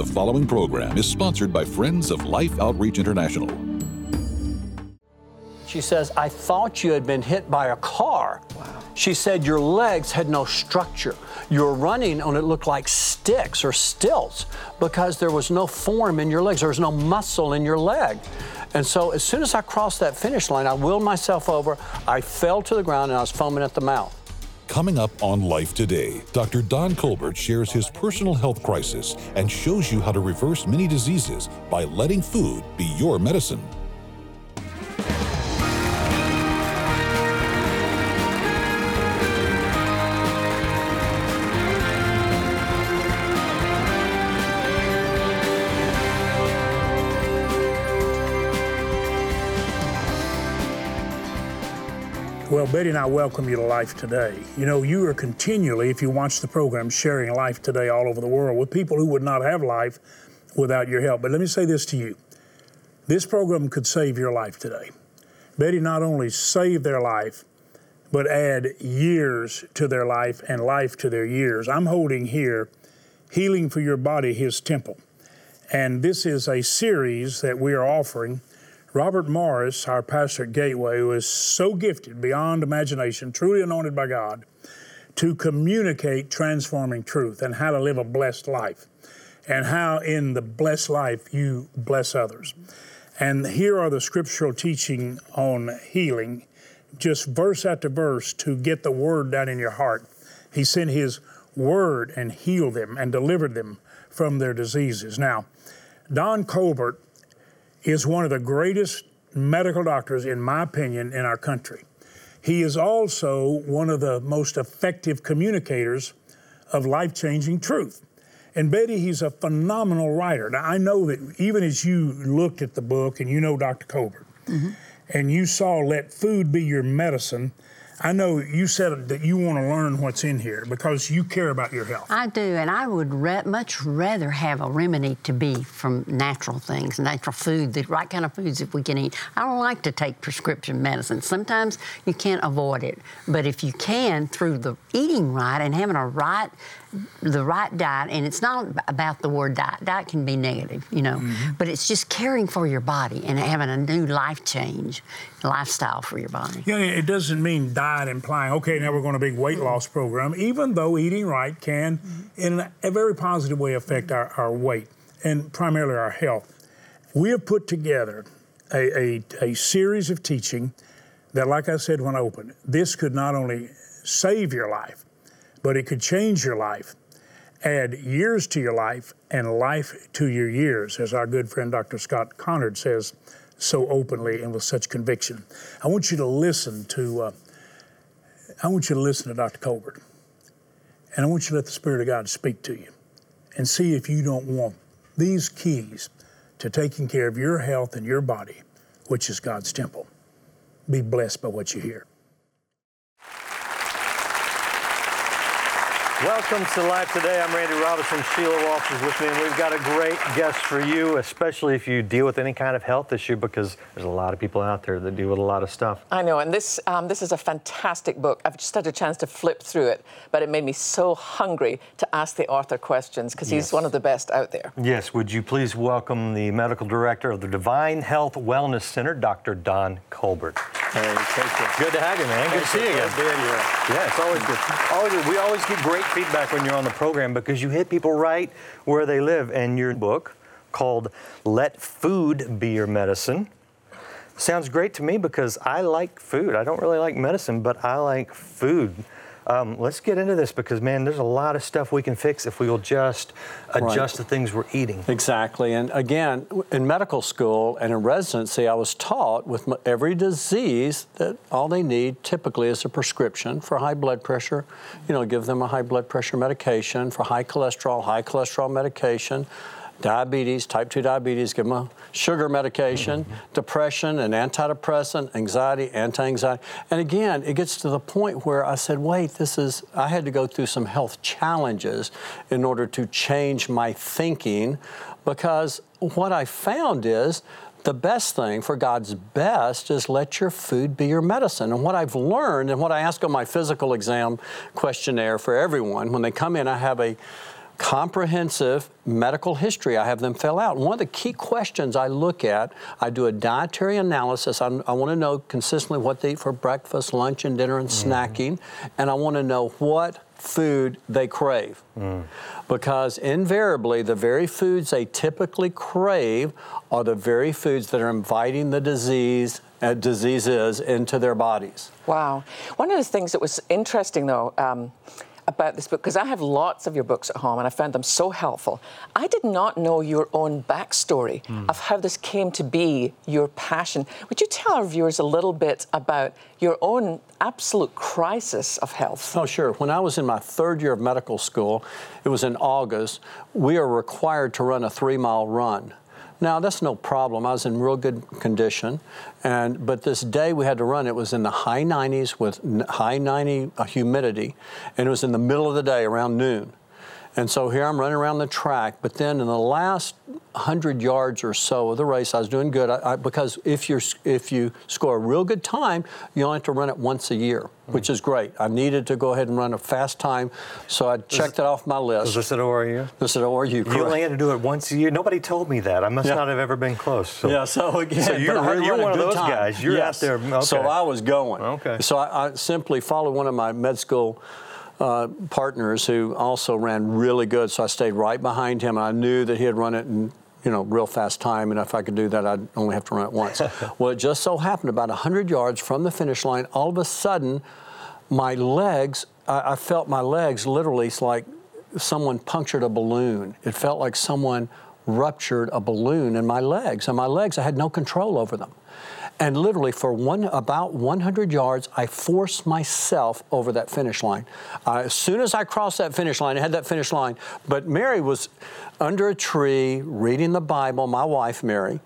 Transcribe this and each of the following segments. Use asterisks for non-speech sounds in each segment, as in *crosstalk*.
The following program is sponsored by Friends of Life Outreach International. She says, I thought you had been hit by a car. Wow. She said, Your legs had no structure. You were running on it looked like sticks or stilts because there was no form in your legs. There was no muscle in your leg. And so as soon as I crossed that finish line, I willed myself over, I fell to the ground, and I was foaming at the mouth. Coming up on Life Today, Dr. Don Colbert shares his personal health crisis and shows you how to reverse many diseases by letting food be your medicine. Well, Betty and I welcome you to Life Today. You know, you are continually, if you watch the program, sharing Life Today all over the world with people who would not have life without your help. But let me say this to you this program could save your life today. Betty not only saved their life, but add years to their life and life to their years. I'm holding here Healing for Your Body, His Temple. And this is a series that we are offering Robert Morris, our pastor at Gateway, was so gifted beyond imagination, truly anointed by God, to communicate transforming truth and how to live a blessed life, and how in the blessed life you bless others. And here are the scriptural teaching on healing, just verse after verse, to get the word down in your heart. He sent His word and healed them and delivered them from their diseases. Now, Don Colbert is one of the greatest medical doctors, in my opinion, in our country. He is also one of the most effective communicators of life changing truth. And Betty, he's a phenomenal writer. Now, I know that even as you looked at the book and you know Dr. Colbert, mm-hmm. and you saw Let Food Be Your Medicine, I know you said that you want to learn what's in here because you care about your health. I do, and I would re- much rather have a remedy to be from natural things, natural food, the right kind of foods that we can eat. I don't like to take prescription medicine. Sometimes you can't avoid it, but if you can, through the eating right and having a right the right diet, and it's not about the word diet. Diet can be negative, you know, mm-hmm. but it's just caring for your body and having a new life change, lifestyle for your body. Yeah, it doesn't mean diet implying, okay, now we're going to big weight loss program, even though eating right can, mm-hmm. in a very positive way, affect our, our weight and primarily our health. We have put together a, a, a series of teaching that, like I said when I opened, this could not only save your life, but it could change your life, add years to your life, and life to your years, as our good friend Dr. Scott Conard says so openly and with such conviction. I want you to listen to. Uh, I want you to listen to Dr. Colbert, and I want you to let the Spirit of God speak to you, and see if you don't want these keys to taking care of your health and your body, which is God's temple. Be blessed by what you hear. Welcome to Life Today. I'm Randy Robison. Sheila Walsh is with me, and we've got a great guest for you, especially if you deal with any kind of health issue, because there's a lot of people out there that deal with a lot of stuff. I know, and this um, this is a fantastic book. I've just had a chance to flip through it, but it made me so hungry to ask the author questions because he's yes. one of the best out there. Yes. Would you please welcome the medical director of the Divine Health Wellness Center, Dr. Don Colbert. Hey, thank you. Good to have you, man. Good to see you again. Being here. Yeah, it's always good. Always, good. we always get great feedback when you're on the program because you hit people right where they live. And your book called Let Food Be Your Medicine sounds great to me because I like food. I don't really like medicine, but I like food. Um, let's get into this because, man, there's a lot of stuff we can fix if we will just adjust right. the things we're eating. Exactly. And again, in medical school and in residency, I was taught with every disease that all they need typically is a prescription for high blood pressure. You know, give them a high blood pressure medication for high cholesterol, high cholesterol medication diabetes, type 2 diabetes, give them a sugar medication, mm-hmm. depression, an antidepressant, anxiety, anti anxiety. And again, it gets to the point where I said, wait, this is, I had to go through some health challenges in order to change my thinking because what I found is the best thing for God's best is let your food be your medicine. And what I've learned and what I ask on my physical exam questionnaire for everyone, when they come in, I have a comprehensive medical history. I have them fill out. One of the key questions I look at, I do a dietary analysis. I'm, i want to know consistently what they eat for breakfast, lunch, and dinner, and mm-hmm. snacking, and I want to know what food they crave. Mm. Because invariably, the very foods they typically crave are the very foods that are inviting the disease uh, diseases into their bodies. Wow. One of the things that was interesting, though, um, about this book because I have lots of your books at home and I found them so helpful. I did not know your own backstory mm. of how this came to be your passion. Would you tell our viewers a little bit about your own absolute crisis of health? Oh, sure. When I was in my third year of medical school, it was in August, we are required to run a three mile run. Now that's no problem. I was in real good condition, and but this day we had to run. It was in the high 90s with high 90 uh, humidity, and it was in the middle of the day around noon. And so here I'm running around the track, but then in the last 100 yards or so of the race, I was doing good I, I, because if you if you score a real good time, you only have to run it once a year, which is great. I needed to go ahead and run a fast time, so I checked it off my list. Was this at ORU? This at ORU. You only had to do it once a year. Nobody told me that. I must yeah. not have ever been close. So. Yeah. So again, so you're, you're one of those time. guys. You're yes. out there. Okay. So I was going. Okay. So I, I simply followed one of my med school uh, partners who also ran really good. So I stayed right behind him. I knew that he had run it in you know real fast time, and if I could do that, I'd only have to run it once. *laughs* well, it just so happened about 100 yards from the finish line, all of a sudden, my legs, I, I felt my legs literally like someone punctured a balloon. It felt like someone ruptured a balloon in my legs, and my legs, I had no control over them. And literally, for one about 100 yards, I forced myself over that finish line. Uh, as soon as I crossed that finish line, I had that finish line. But Mary was under a tree reading the Bible, my wife, Mary.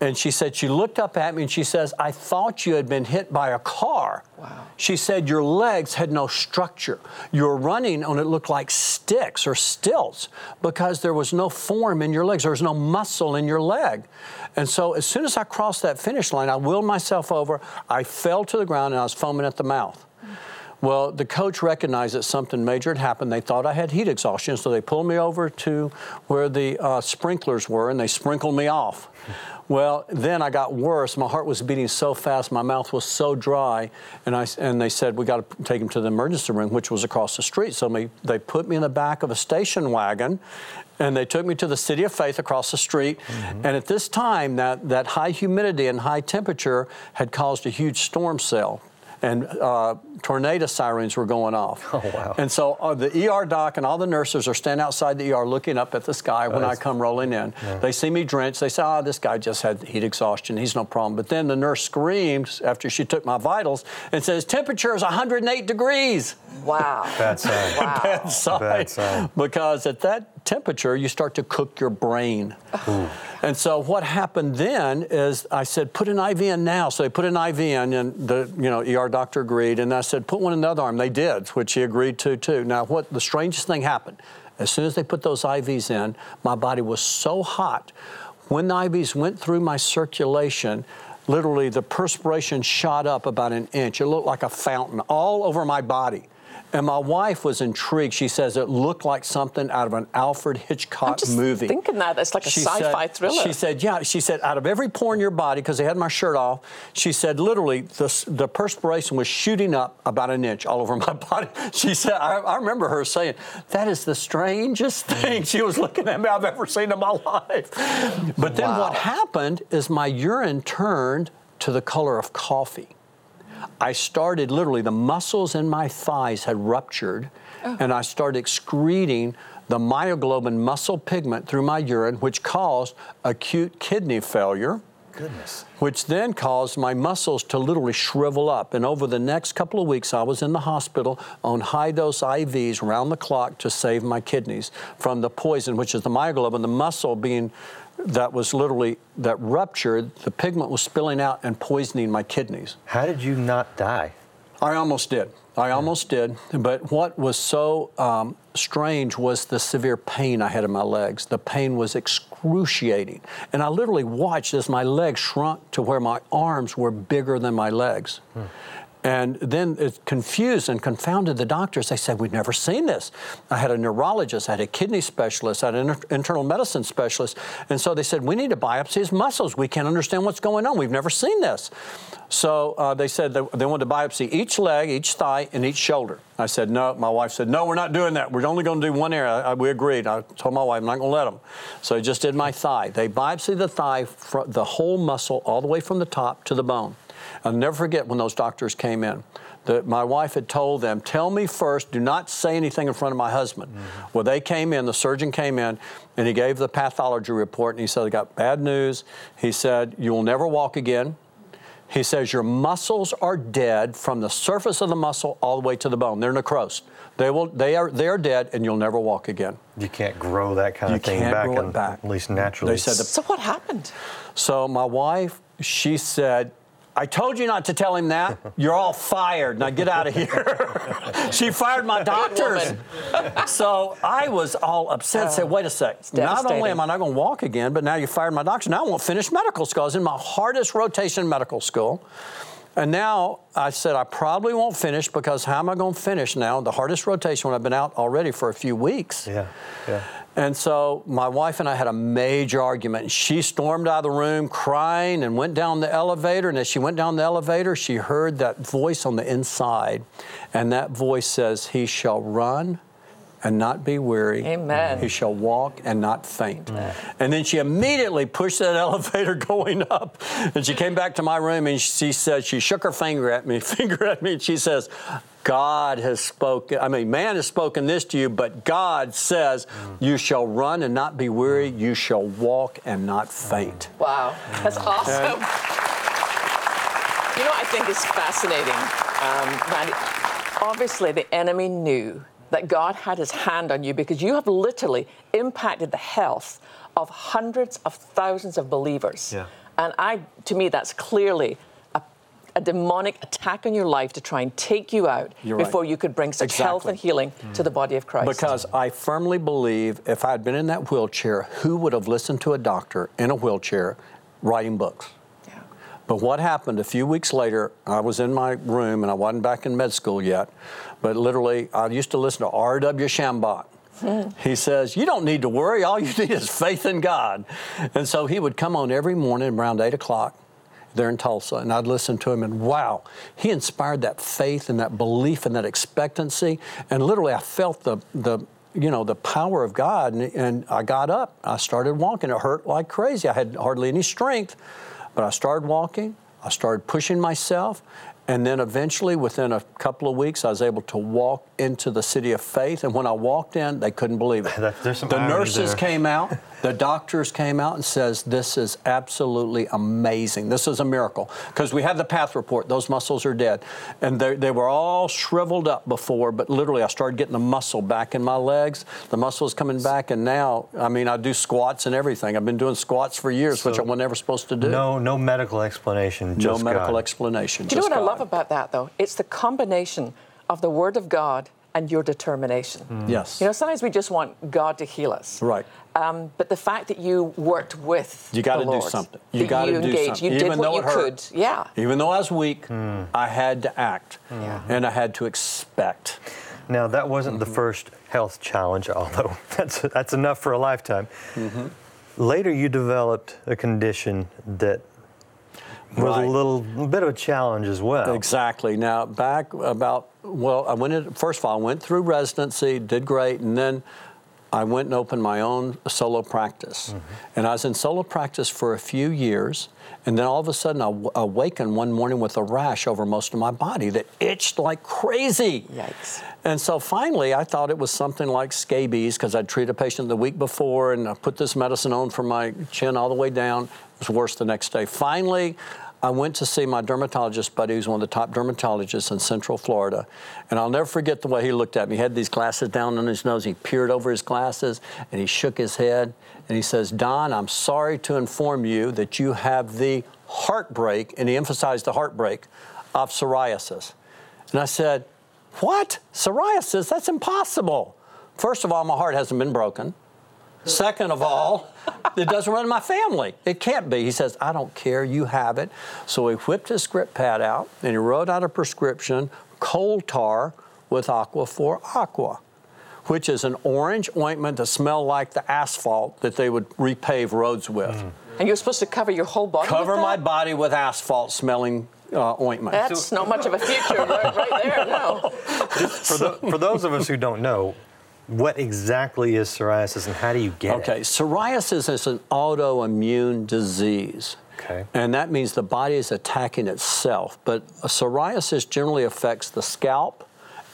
And she said, she looked up at me and she says, I thought you had been hit by a car. Wow. She said, Your legs had no structure. You were running on it looked like sticks or stilts because there was no form in your legs. There was no muscle in your leg. And so as soon as I crossed that finish line, I willed myself over. I fell to the ground and I was foaming at the mouth. Well, the coach recognized that something major had happened. They thought I had heat exhaustion, so they pulled me over to where the uh, sprinklers were and they sprinkled me off. Well, then I got worse. My heart was beating so fast, my mouth was so dry, and I and they said we got to take him to the emergency room, which was across the street. So they, they put me in the back of a station wagon, and they took me to the City of Faith across the street. Mm-hmm. And at this time, that that high humidity and high temperature had caused a huge storm cell and uh, tornado sirens were going off. *laughs* Oh, wow. And so uh, the ER doc and all the nurses are standing outside the ER looking up at the sky when I come rolling in. Yeah. They see me drenched. They say, oh, this guy just had heat exhaustion. He's no problem. But then the nurse screams after she took my vitals and says, temperature is 108 degrees. Wow. Bad sign. Wow. *laughs* Bad sign. Bad sign. Because at that temperature, you start to cook your brain. And so what happened then is I said, put an IV in now. So they put an IV in, and the you know ER doctor agreed. And I said, put one in the other arm. They did, which he agreed to too. Now, what the strangest thing happened? As soon as they put those IVs in, my body was so hot. When the IVs went through my circulation, literally the perspiration shot up about an inch. It looked like a fountain all over my body. And my wife was intrigued. She says it looked like something out of an Alfred Hitchcock I'm just movie. Thinking that it's like a she sci-fi said, thriller. She said, "Yeah." She said, "Out of every pore in your body, because they had my shirt off." She said, "Literally, the, the perspiration was shooting up about an inch all over *laughs* my body." She said, I, I remember her saying, "That is the strangest hmm. thing." She was looking at me I've ever seen in my life. But then wow. what happened is my urine turned to the color of coffee. I started literally, the muscles in my thighs had ruptured, oh. and I started excreting the myoglobin muscle pigment through my urine, which caused acute kidney failure. Goodness. Which then caused my muscles to literally shrivel up. And over the next couple of weeks, I was in the hospital on high dose IVs round the clock to save my kidneys from the poison, which is the myoglobin, the muscle being that was literally that ruptured the pigment was spilling out and poisoning my kidneys. How did you not die? I almost did. I almost did. But what was so um, strange was the severe pain i had in my legs. The pain was excruciating. And i literally watched as my legs shrunk to where my arms were bigger than my legs. Hmm. And then it confused and confounded the doctors. They said, We've never seen this. I had a neurologist, I had a kidney specialist, I had an internal medicine specialist. And so they said, We need to biopsy his muscles. We can't understand what's going on. We've never seen this. So uh, they said they, they wanted to biopsy each leg, each thigh, and each shoulder. I said, No. My wife said, No, we're not doing that. We're only going to do one area. I, we agreed. I told my wife, I'm not going to let them. So I just did my thigh. They biopsied the thigh, the whole muscle, all the way from the top to the bone. I'll never forget when those doctors came in. That my wife had told them, tell me first, do not say anything in front of my husband. Mm-hmm. Well, they came in, the surgeon came in, and he gave the pathology report, and he said, I got bad news. He said, You will never walk again. He says, Your muscles are dead from the surface of the muscle all the way to the bone. They're necrosed. They, will, they, are, they are dead, and you'll never walk again. You can't grow that kind You of thing can't back, grow it back. at least naturally. They said the So what happened? So my wife, she said, I told you not to tell him that. *laughs* You're all fired. Now get out of here. *laughs* she fired my doctors. so I was all upset. said, wait a sec. Not only am I not going to walk again, but now you fired my doctor. Now I won't finish medical school. I was in my hardest rotation in medical school. And now I said, I probably won't finish because how am I going to finish now? The hardest rotation when I've been out already for a few weeks. yeah, yeah. And so my wife and I had a major argument. She stormed out of the room crying and went down the elevator. And as she went down the elevator, she heard that voice on the inside. And that voice says, He shall run and not be weary. Amen. He shall walk and not faint. And then she immediately pushed that *laughs* elevator going up. And she came back to my room and she said, she shook her finger at me, *laughs* finger at me, and she says, God has spoken, I mean, man has spoken this to you, but God says, You shall run and not be weary, you shall walk and not faint. Wow, that's awesome. You know what I think is fascinating? Um, Obviously, the enemy knew that God had his hand on you because you have literally impacted the health of hundreds of thousands of believers. Yeah. And I, to me, that's clearly a, a demonic attack on your life to try and take you out You're right. before you could bring such health and healing to the body of Christ. Because I firmly believe if I had been in that wheelchair, who would have listened to a doctor in a wheelchair writing books? But what happened a few weeks later, I was in my room and I wasn't back in med school yet, but literally I used to listen to R.W. Schambach. *laughs* He says, You don't need to worry. All you *laughs* need is faith in God. And so he would come on every morning around 8 o'clock there in Tulsa, and I'd listen to him, and wow, he inspired that faith and that belief and that expectancy. And literally, I felt the, the you know, the power of God. And, and I got up, I started walking. It hurt like crazy. I had hardly any strength, but I started walking. I started pushing myself. And then eventually, within a couple of weeks, I was able to walk into the city of faith. And when I walked in, they couldn't believe it. *laughs* That- there's some the nurses there. came out, *laughs* the doctors came out and says, this is absolutely amazing. This is a miracle. Because we had the path report, those muscles are dead. And they, they were all shriveled up before, but literally I started getting the muscle back in my legs. The muscle is coming back, and now, I mean, I do squats and everything. I've been doing squats for years, which I was never supposed to do. No, no medical explanation. No medical God. explanation. Do you know just what I love about that, though? It's the combination of the Word of God and your determination. Yes. You know, sometimes we just want God to heal us. Right. Um, but the fact that you worked with You got to do something. You got to you do engaged, something. You Even did what though you it hurt. could. Yeah. Even though I was weak, I had to act, Yeah. and I had to expect. Now that wasn't Mm-hmm. the first health challenge, although *laughs* that's that's enough for a lifetime. Mm-hmm. Later, you developed a condition that was Right. a little bit of a challenge as well. Exactly. Now, back about, well, I went in, first of all, I went through residency, did great, and then I went and opened my own solo practice. Mm-hmm. And I was in solo practice for a few years, and then all of a sudden I w- awakened one morning with a rash over most of my body that itched like crazy. Yikes. And so finally, I thought it was something like scabies because I'd treated a patient the week before and I put this medicine on from my chin all the way down. It was worse the next day. Finally, I went to see my dermatologist buddy, who's one of the top dermatologists in Central Florida. And I'll never forget the way he looked at me. He had these glasses down on his nose. He peered over his glasses and he shook his head and he says, Don, I'm sorry to inform you that you have the heartbreak, and he emphasized the heartbreak, of psoriasis. And I said, What? Psoriasis? That's impossible. First of all, my heart hasn't been broken. Second of all, it doesn't run in my family. It can't be. He says, I don't care, you have it. So he whipped his script pad out and he wrote out a prescription, coal tar with Aquaphor Aqua, which is an orange ointment that smelled like the asphalt that they would repave roads with. And you're supposed to cover your whole body. with Cover my body with asphalt smelling uh, ointment. That's not much of a future right, right there. No. For, the, for those of us who don't know, what exactly is psoriasis and how do you get Okay, it? Okay, psoriasis is an autoimmune disease. Okay. And that means the body is attacking itself. But psoriasis generally affects the scalp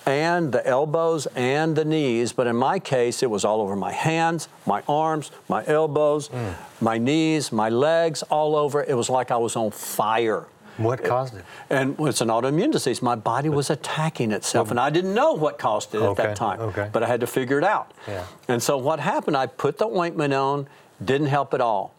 and the elbows and the knees. But in my case, it was all over my hands, my arms, my elbows, mm. my knees, my legs, all over. It was like I was on fire. What caused it? And it's an autoimmune disease. My body was attacking itself, and I didn't know what caused it at Okay, that time. okay. But I had to figure it out. Yeah. And so what happened? I put the ointment on, didn't help at all,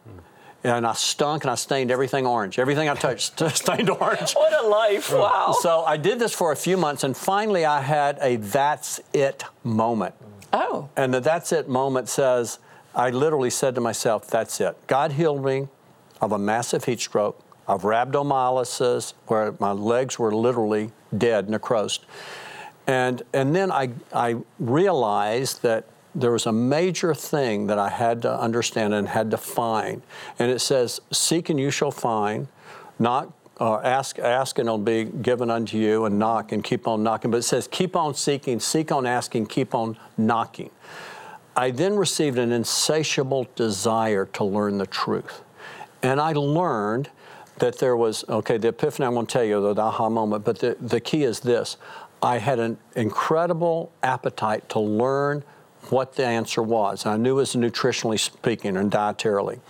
and I stunk and I stained everything orange. Everything I touched *laughs* stained orange. What a life! Wow. So I did this for a few months, and finally I had a "that's it" moment. oh. And the that's it moment says, I literally said to myself, that's it. God healed me of a massive heat stroke, of rhabdomyolysis, where my legs were literally dead, necrosed. And, and then I, I realized that there was a major thing that I had to understand and had to find. And it says, Seek and you shall find, knock, uh, ask, ask and it'll be given unto you, and knock and keep on knocking. But it says, Keep on seeking, seek on asking, keep on knocking. I then received an insatiable desire to learn the truth. And I learned that there was, okay, the epiphany I'm going to tell you, the aha moment, but the, the key is this. I had an incredible appetite to learn what the answer was. I knew it was nutritionally speaking and dietarily.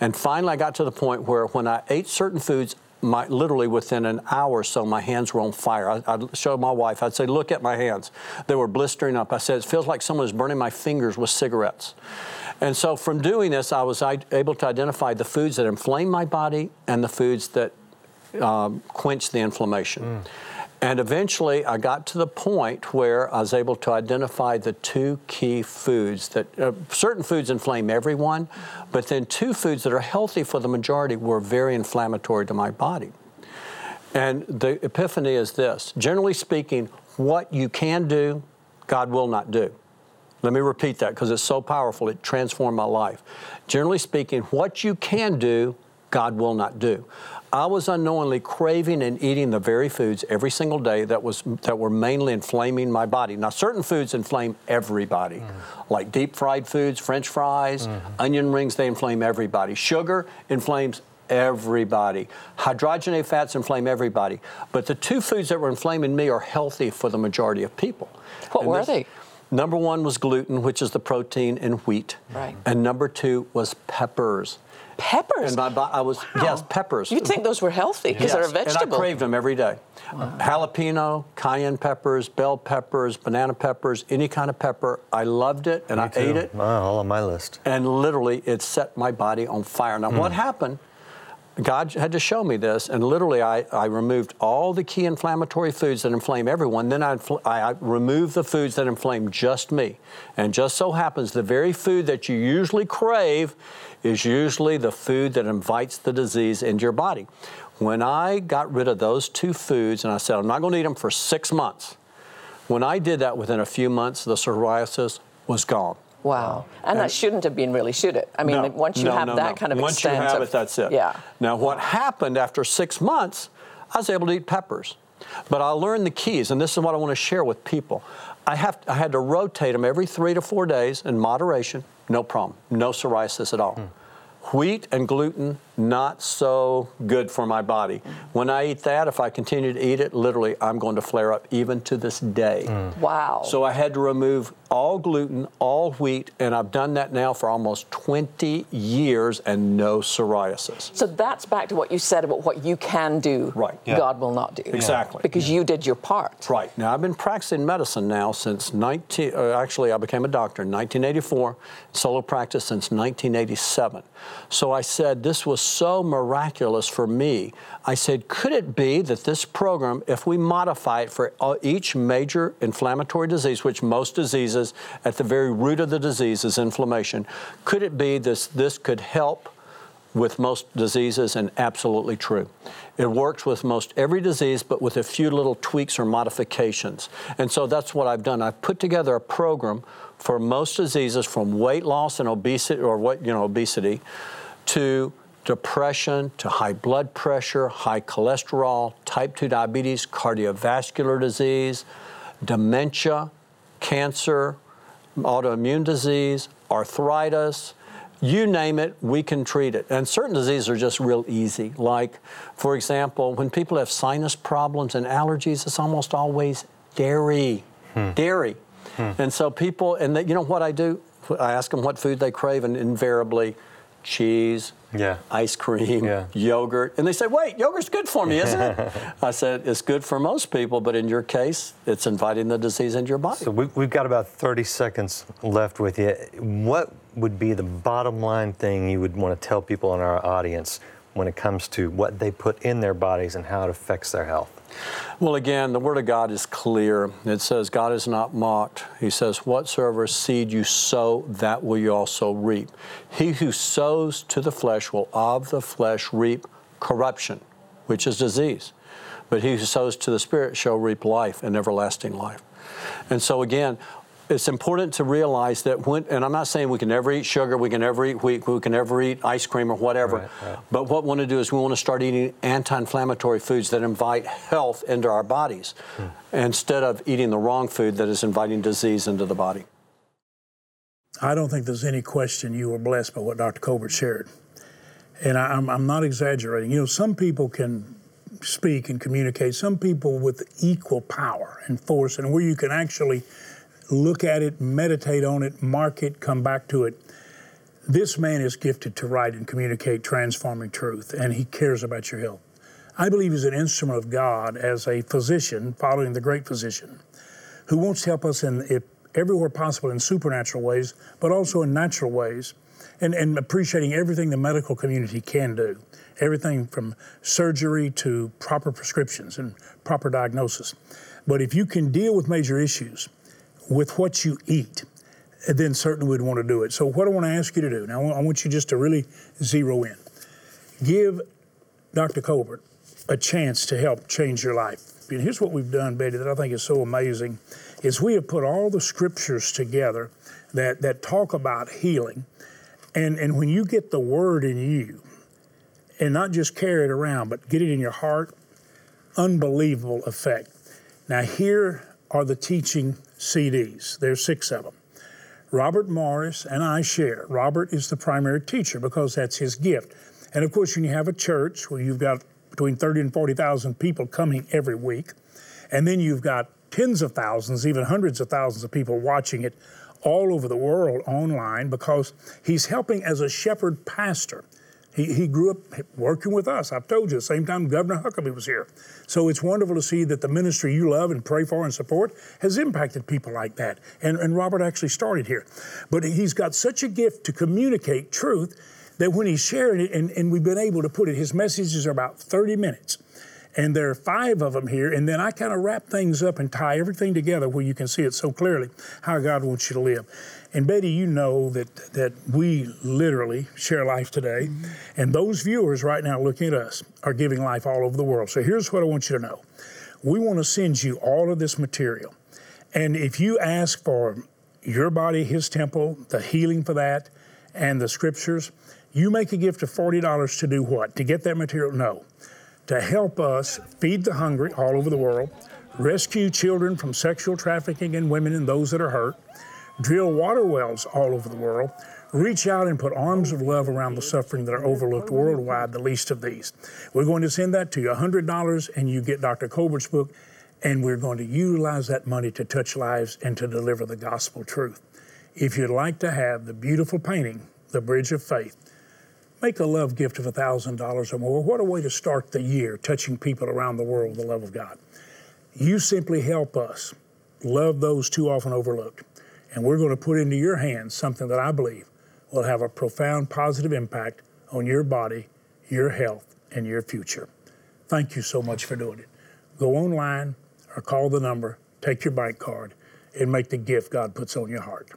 And finally, I got to the point where when I ate certain foods, my, literally within an hour or so, my hands were on fire. I, I'd show my wife, I'd say, Look at my hands. They were blistering up. I said, It feels like someone was burning my fingers with cigarettes. And so from doing this, I was i- able to identify the foods that inflame my body and the foods that um, quench the inflammation. And eventually, I got to the point where I was able to identify the two key foods that uh, certain foods inflame everyone, but then two foods that are healthy for the majority were very inflammatory to my body. And the epiphany is this generally speaking, what you can do, God will not do. Let me repeat that because it's so powerful, it transformed my life. Generally speaking, what you can do, God will not do. I was unknowingly craving and eating the very foods every single day that was that were mainly inflaming my body. Now, certain foods inflame everybody, mm. like deep fried foods, French fries, mm-hmm. onion rings. They inflame everybody. Sugar inflames everybody. Hydrogenated fats inflame everybody. But the two foods that were inflaming me are healthy for the majority of people. What And were this- they? Number one was gluten, which is the protein in wheat. Right. And number two was peppers. Peppers. And my, I was yes, peppers. You'd think those were healthy because they're a vegetable. And I craved them every day. Jalapeno, cayenne peppers, bell peppers, banana peppers, any kind of pepper. I loved it and I Too. ate it. Wow, all on my list. And literally, it set my body on fire. Now, what hmm. happened? God had to show me this, and literally, I, I removed all the key inflammatory foods that inflame everyone. Then I, infl- I, I removed the foods that inflame just me. And just so happens, the very food that you usually crave is usually the food that invites the disease into your body. When I got rid of those two foods, and I said, I'm not going to eat them for six months. When I did that within a few months, the psoriasis was gone. Wow. And that shouldn't have been really, should it? I mean, No, once you no, have no, that no. kind of once extent you have of, it, that's it. Yeah. Now, what happened after six months? I was able to eat peppers, but I learned the keys, and this is what I want to share with people. I have I had to rotate them every three to four days in moderation. No problem. No psoriasis at all. Hmm. Wheat and gluten, not so good for my body. When I eat that, if I continue to eat it, literally, I'm going to flare up even to this day. Wow. So I had to remove all gluten, all wheat, and I've done that now for almost 20 years and no psoriasis. So that's back to what you said about what you can do. Right. Yeah. God will not do. Exactly. Because you did your part. Right. Now, I've been practicing medicine now since 19, uh, actually, I became a doctor in 1984, solo practice since 1987. So I said this was so miraculous for me. I said, could it be that this program, if we modify it for uh, each major inflammatory disease, which most diseases, at the very root of the disease is inflammation, could it be this, this could help with most diseases? And absolutely true. It works with most every disease, but with a few little tweaks or modifications. And so that's what I've done. I've put together a program for most diseases from weight loss and obesity or what, you know, obesity to depression to high blood pressure, high cholesterol, type 2 diabetes, cardiovascular disease, dementia, cancer, autoimmune disease, arthritis, you name it, we can treat it. And certain diseases are just real easy. Like, for example, when people have sinus problems and allergies, it's almost always dairy. Hmm. Dairy. Hmm. And so people, and they, you know what I do? I ask them what food they crave, and invariably, cheese, yeah. ice cream, yeah. yogurt. And they say, wait, yogurt's good for me, isn't it? *laughs* I said, it's good for most people, but in your case, it's inviting the disease into your body. So we've got about 30 seconds left with you. What would be the bottom line thing you would want to tell people in our audience when it comes to what they put in their bodies and how it affects their health? Well, again, the Word of God is clear. It says, God is not mocked. He says, Whatsoever seed you sow, that will you also reap. He who sows to the flesh will of the flesh reap corruption, which is disease. But he who sows to the Spirit shall reap life and everlasting life. And so, again, it's important to realize that when, and I'm not saying we can never eat sugar, we can never eat wheat, we can never eat ice cream or whatever. Right, right. But what we want to do is we want to start eating anti-inflammatory foods that invite health into our bodies, hmm. instead of eating the wrong food that is inviting disease into the body. I don't think there's any question you were blessed by what Dr. Colbert shared, and I, I'm, I'm not exaggerating. You know, some people can speak and communicate. Some people with equal power and force, and where you can actually look at it, meditate on it, mark it, come back to it. This man is gifted to write and communicate transforming truth, and he cares about your health. I believe he's an instrument of God as a physician, following the great physician, who wants to help us in everywhere possible in supernatural ways, but also in natural ways, and, and appreciating everything the medical community can do. Everything from surgery to proper prescriptions and proper diagnosis. But if you can deal with major issues, with what you eat, then certainly we'd want to do it. So, what I want to ask you to do now, I want you just to really zero in. Give Dr. Colbert a chance to help change your life. And here's what we've done, Betty, that I think is so amazing, is we have put all the scriptures together that, that talk about healing. And, and when you get the word in you, and not just carry it around, but get it in your heart, unbelievable effect. Now, here are the teaching CDs. There's six of them. Robert Morris and I share. Robert is the primary teacher because that's his gift. And of course, when you have a church where you've got between 30 and 40,000 people coming every week, and then you've got tens of thousands, even hundreds of thousands of people watching it all over the world online because he's helping as a shepherd pastor. He, he grew up working with us. I've told you, the same time Governor Huckabee was here. So it's wonderful to see that the ministry you love and pray for and support has impacted people like that. And, and Robert actually started here. But he's got such a gift to communicate truth that when he's sharing it, and, and we've been able to put it, his messages are about 30 minutes. And there are five of them here. And then I kind of wrap things up and tie everything together where you can see it so clearly how God wants you to live. And Betty, you know that, that we literally share life today. Mm-hmm. And those viewers right now looking at us are giving life all over the world. So here's what I want you to know we want to send you all of this material. And if you ask for your body, his temple, the healing for that, and the scriptures, you make a gift of $40 to do what? To get that material? No to help us feed the hungry all over the world, rescue children from sexual trafficking and women and those that are hurt, drill water wells all over the world, reach out and put arms of love around the suffering that are overlooked worldwide, the least of these. We're going to send that to you $100 and you get Dr. Colbert's book, and we're going to utilize that money to touch lives and to deliver the gospel truth. If you'd like to have the beautiful painting, The Bridge of Faith, Make a love gift of $1,000 or more. What a way to start the year, touching people around the world with the love of God. You simply help us love those too often overlooked. And we're going to put into your hands something that I believe will have a profound positive impact on your body, your health, and your future. Thank you so much for doing it. Go online or call the number, take your bank card, and make the gift God puts on your heart.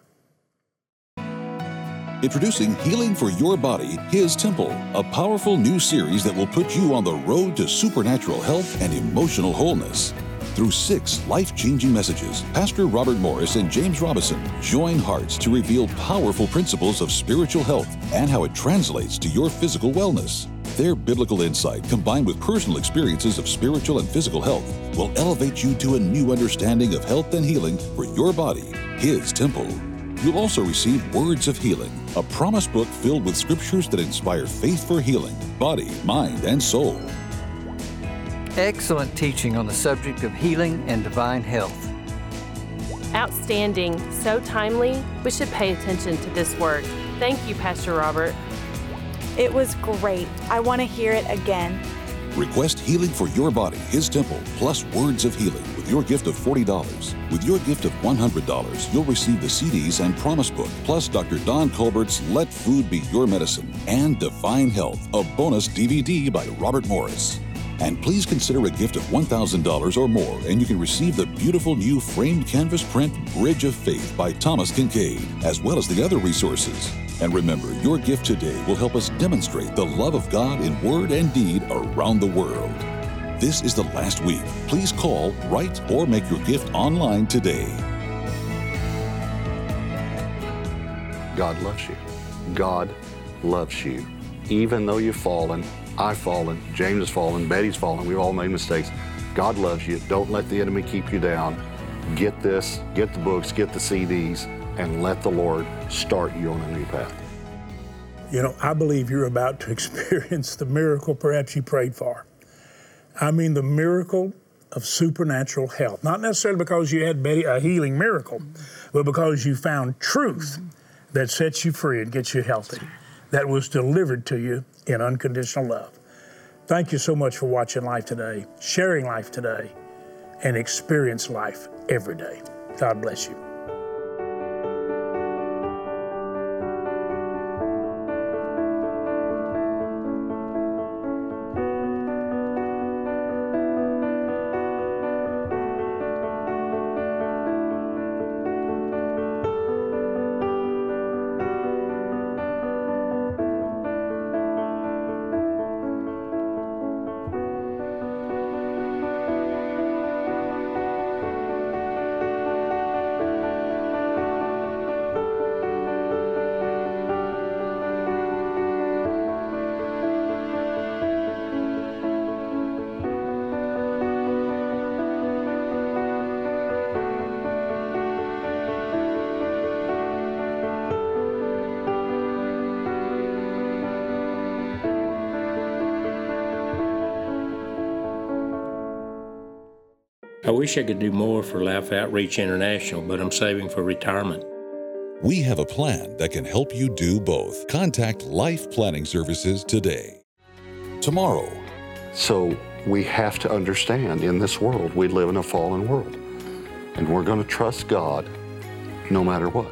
Introducing Healing for Your Body, His Temple, a powerful new series that will put you on the road to supernatural health and emotional wholeness. Through six life changing messages, Pastor Robert Morris and James Robison join hearts to reveal powerful principles of spiritual health and how it translates to your physical wellness. Their biblical insight, combined with personal experiences of spiritual and physical health, will elevate you to a new understanding of health and healing for your body, His temple. You'll also receive Words of Healing, a promise book filled with scriptures that inspire faith for healing, body, mind, and soul. Excellent teaching on the subject of healing and divine health. Outstanding, so timely, we should pay attention to this word. Thank you, Pastor Robert. It was great. I want to hear it again. Request healing for your body, His temple, plus words of healing with your gift of $40. With your gift of $100, you'll receive the CDs and promise book, plus Dr. Don Colbert's Let Food Be Your Medicine and Divine Health, a bonus DVD by Robert Morris. And please consider a gift of $1,000 or more, and you can receive the beautiful new framed canvas print Bridge of Faith by Thomas Kinkade, as well as the other resources. And remember, your gift today will help us demonstrate the love of God in word and deed around the world. This is the last week. Please call, write, or make your gift online today. God loves you. God loves you. Even though you've fallen, I've fallen, James has fallen, Betty's fallen, we've all made mistakes. God loves you. Don't let the enemy keep you down. Get this, get the books, get the CDs, and let the Lord start you on a new path. You know, I believe you're about to *laughs* experience the miracle perhaps you prayed for. I mean, the miracle of supernatural health. Not necessarily because you had a healing miracle, but because you found truth that sets you free and gets you healthy, that was delivered to you in unconditional love. Thank you so much for watching Life Today, sharing life today, and experience life every day. God bless you. I wish I could do more for Life Outreach International, but I'm saving for retirement. We have a plan that can help you do both. Contact Life Planning Services today. Tomorrow. So we have to understand in this world, we live in a fallen world. And we're going to trust God no matter what.